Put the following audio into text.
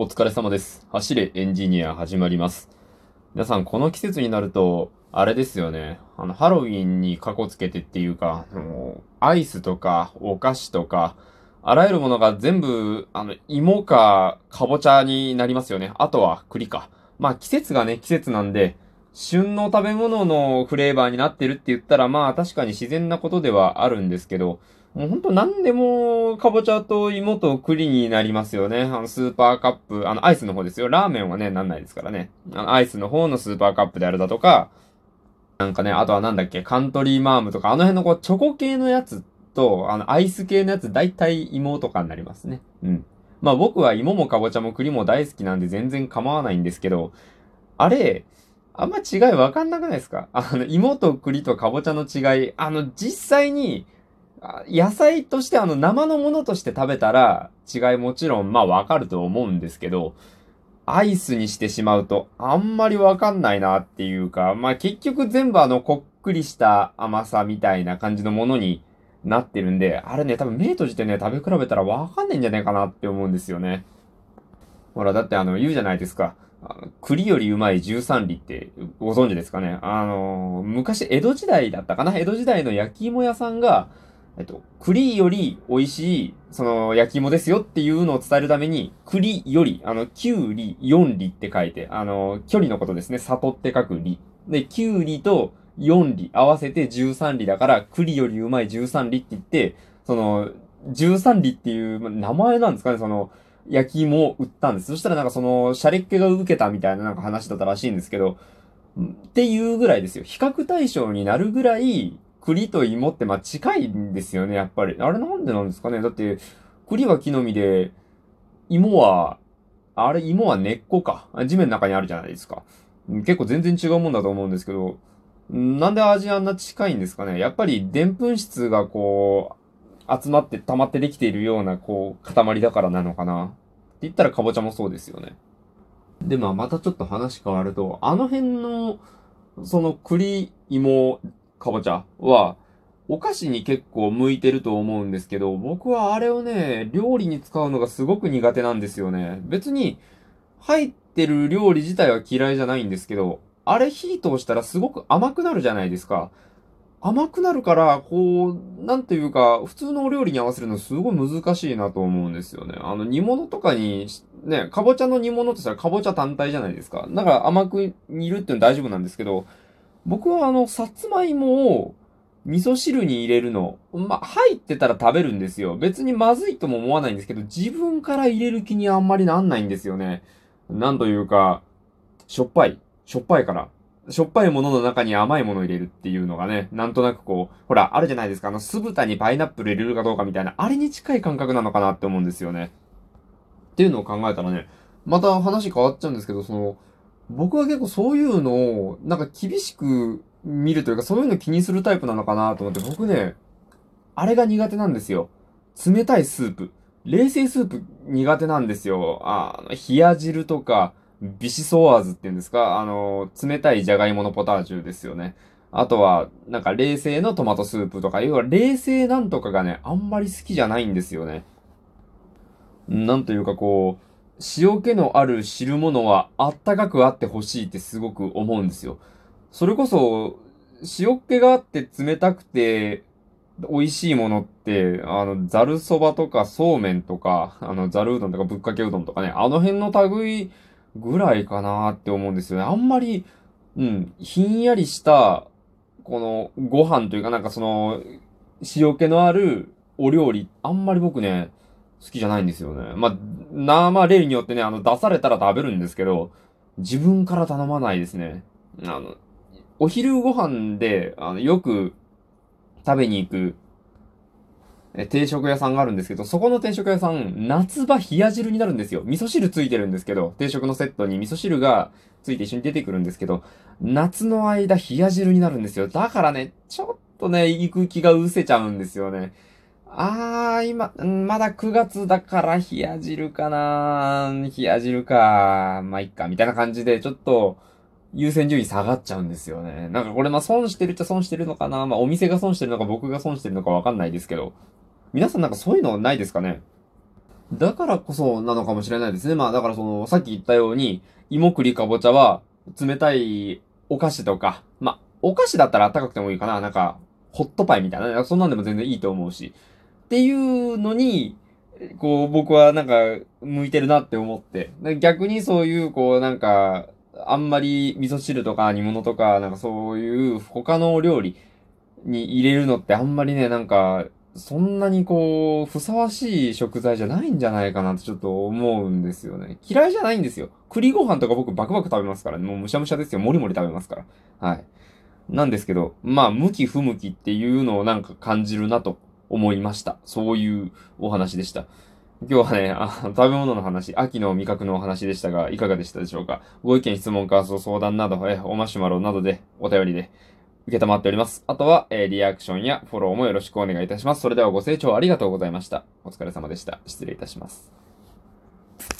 お疲れ様です。走れエンジニア始まります。皆さん、この季節になると、あれですよね。あの、ハロウィンにかこつけてっていうか、あのアイスとか、お菓子とか、あらゆるものが全部、あの、芋か、かぼちゃになりますよね。あとは栗か。まあ、季節がね、季節なんで、旬の食べ物のフレーバーになってるって言ったら、まあ、確かに自然なことではあるんですけど、もうほんと何でも、かぼちゃと芋と栗になりますよね。あの、スーパーカップ、あの、アイスの方ですよ。ラーメンはね、なんないですからね。あの、アイスの方のスーパーカップであるだとか、なんかね、あとはなんだっけ、カントリーマームとか、あの辺のこう、チョコ系のやつと、あの、アイス系のやつ、大体芋とかになりますね。うん。まあ僕は芋もかぼちゃも栗も大好きなんで全然構わないんですけど、あれ、あんま違いわかんなくないですか？あの、芋と栗とかぼちゃの違い、あの、実際に、野菜としてあの生のものとして食べたら違いもちろんまあわかると思うんですけど、アイスにしてしまうとあんまりわかんないなっていうか、まあ結局全部あのこっくりした甘さみたいな感じのものになってるんで、あれね多分目閉じてね食べ比べたらわかんないんじゃないかなって思うんですよね。ほらだってあの言うじゃないですか。栗よりうまい13里ってご存知ですかねあの、昔江戸時代だったかな？江戸時代の焼き芋屋さんが、えっと、栗より美味しい、その、焼き芋ですよっていうのを伝えるために、栗より、あの、9里、4里って書いて、あの、距離のことですね。里って書く里。で、9里と4里合わせて13里だから、栗よりうまい13里って言って、その、13里っていう名前なんですかね、その、焼き芋を売ったんです。そしたらなんかその、シャレっ気が受けたみたいななんか話だったらしいんですけど、っていうぐらいですよ。比較対象になるぐらい、栗と芋ってまあ近いんですよね、やっぱり。あれなんでなんですかねだって、栗は木の実で、芋は、あれ、芋は根っこか。地面の中にあるじゃないですか。結構全然違うもんだと思うんですけど、なんで味あんな近いんですかねやっぱり、でんぷん質がこう、集まって溜まってできているような、こう、塊だからなのかなって言ったらかぼちゃもそうですよね。で、まあ、またちょっと話変わると、あの辺の、その栗、芋、かぼちゃは、お菓子に結構向いてると思うんですけど、僕はあれをね、料理に使うのがすごく苦手なんですよね。別に、入ってる料理自体は嫌いじゃないんですけど、あれ火通したらすごく甘くなるじゃないですか。甘くなるから、こう、なんていうか、普通のお料理に合わせるのすごい難しいなと思うんですよね。あの、煮物とかに、ね、かぼちゃの煮物ってしたらかぼちゃ単体じゃないですか。だから甘く煮るっていうのは大丈夫なんですけど、僕はあの、さつまいもを味噌汁に入れるの、ま、入ってたら食べるんですよ。別にまずいとも思わないんですけど、自分から入れる気にあんまりなんないんですよね。なんというか、しょっぱい。しょっぱいから。しょっぱいものの中に甘いものを入れるっていうのがね、なんとなくこう、ほら、あるじゃないですか。あの、酢豚にパイナップル入れるかどうかみたいな、あれに近い感覚なのかなって思うんですよね。っていうのを考えたらね、また話変わっちゃうんですけど、その、僕は結構そういうのを、なんか厳しく見るというか、そういうの気にするタイプなのかなと思って、僕ね、あれが苦手なんですよ。冷たいスープ。冷製スープ苦手なんですよ。あの、冷や汁とか、ビシソワーズって言うんですか？あの、冷たいじゃがいものポタージュですよね。あとは、なんか冷製のトマトスープとか、要は冷製なんとかがね、あんまり好きじゃないんですよね。なんというかこう、塩気のある汁物はあったかくあってほしいってすごく思うんですよ。それこそ、塩気があって冷たくて美味しいものって、あの、ざるそばとかそうめんとか、あの、ざるうどんとかぶっかけうどんとかね、あの辺の類ぐらいかなって思うんですよね。あんまり、うん、ひんやりした、この、ご飯というかなんかその、塩気のあるお料理、あんまり僕ね、好きじゃないんですよね。まあ、生例によってね、あの、出されたら食べるんですけど、自分から頼まないですね。あの、お昼ご飯で、あの、よく食べに行く、え、定食屋さんがあるんですけど、そこの定食屋さん、夏場冷や汁になるんですよ。味噌汁ついてるんですけど、定食のセットに味噌汁がついて一緒に出てくるんですけど、夏の間冷や汁になるんですよ。だからね、ちょっとね、行く気が失せちゃうんですよね。あー、今、まだ9月だから冷や汁かな冷や汁か。まあ、いっか。みたいな感じで、ちょっと、優先順位下がっちゃうんですよね。なんかこれま、損してるっちゃ損してるのかなまあ、お店が損してるのか僕が損してるのかわかんないですけど。皆さんなんかそういうのないですかね？だからこそなのかもしれないですね。まあだからその、さっき言ったように、芋栗かぼちゃは、冷たいお菓子とか、まあ、お菓子だったら暖かくてもいいかな。なんか、ホットパイみたいな。そんなんでも全然いいと思うし。っていうのに、こう、僕はなんか、向いてるなって思って。逆にそういう、こう、なんか、あんまり味噌汁とか煮物とか、なんかそういう他のお料理に入れるのってあんまりね、なんか、そんなにこう、ふさわしい食材じゃないんじゃないかなってちょっと思うんですよね。嫌いじゃないんですよ。栗ご飯とか僕バクバク食べますからね。もうむしゃむしゃですよ。もりもり食べますから。はい。なんですけど、まあ、向き不向きっていうのをなんか感じるなと思いました。そういうお話でした。今日はね、あ食べ物の話、秋の味覚のお話でしたが、いかがでしたでしょうか？ご意見、質問、感想、相談など、え、おマシュマロなどでお便りで受けたまっております。あとは、え、リアクションやフォローもよろしくお願いいたします。それではご清聴ありがとうございました。お疲れ様でした。失礼いたします。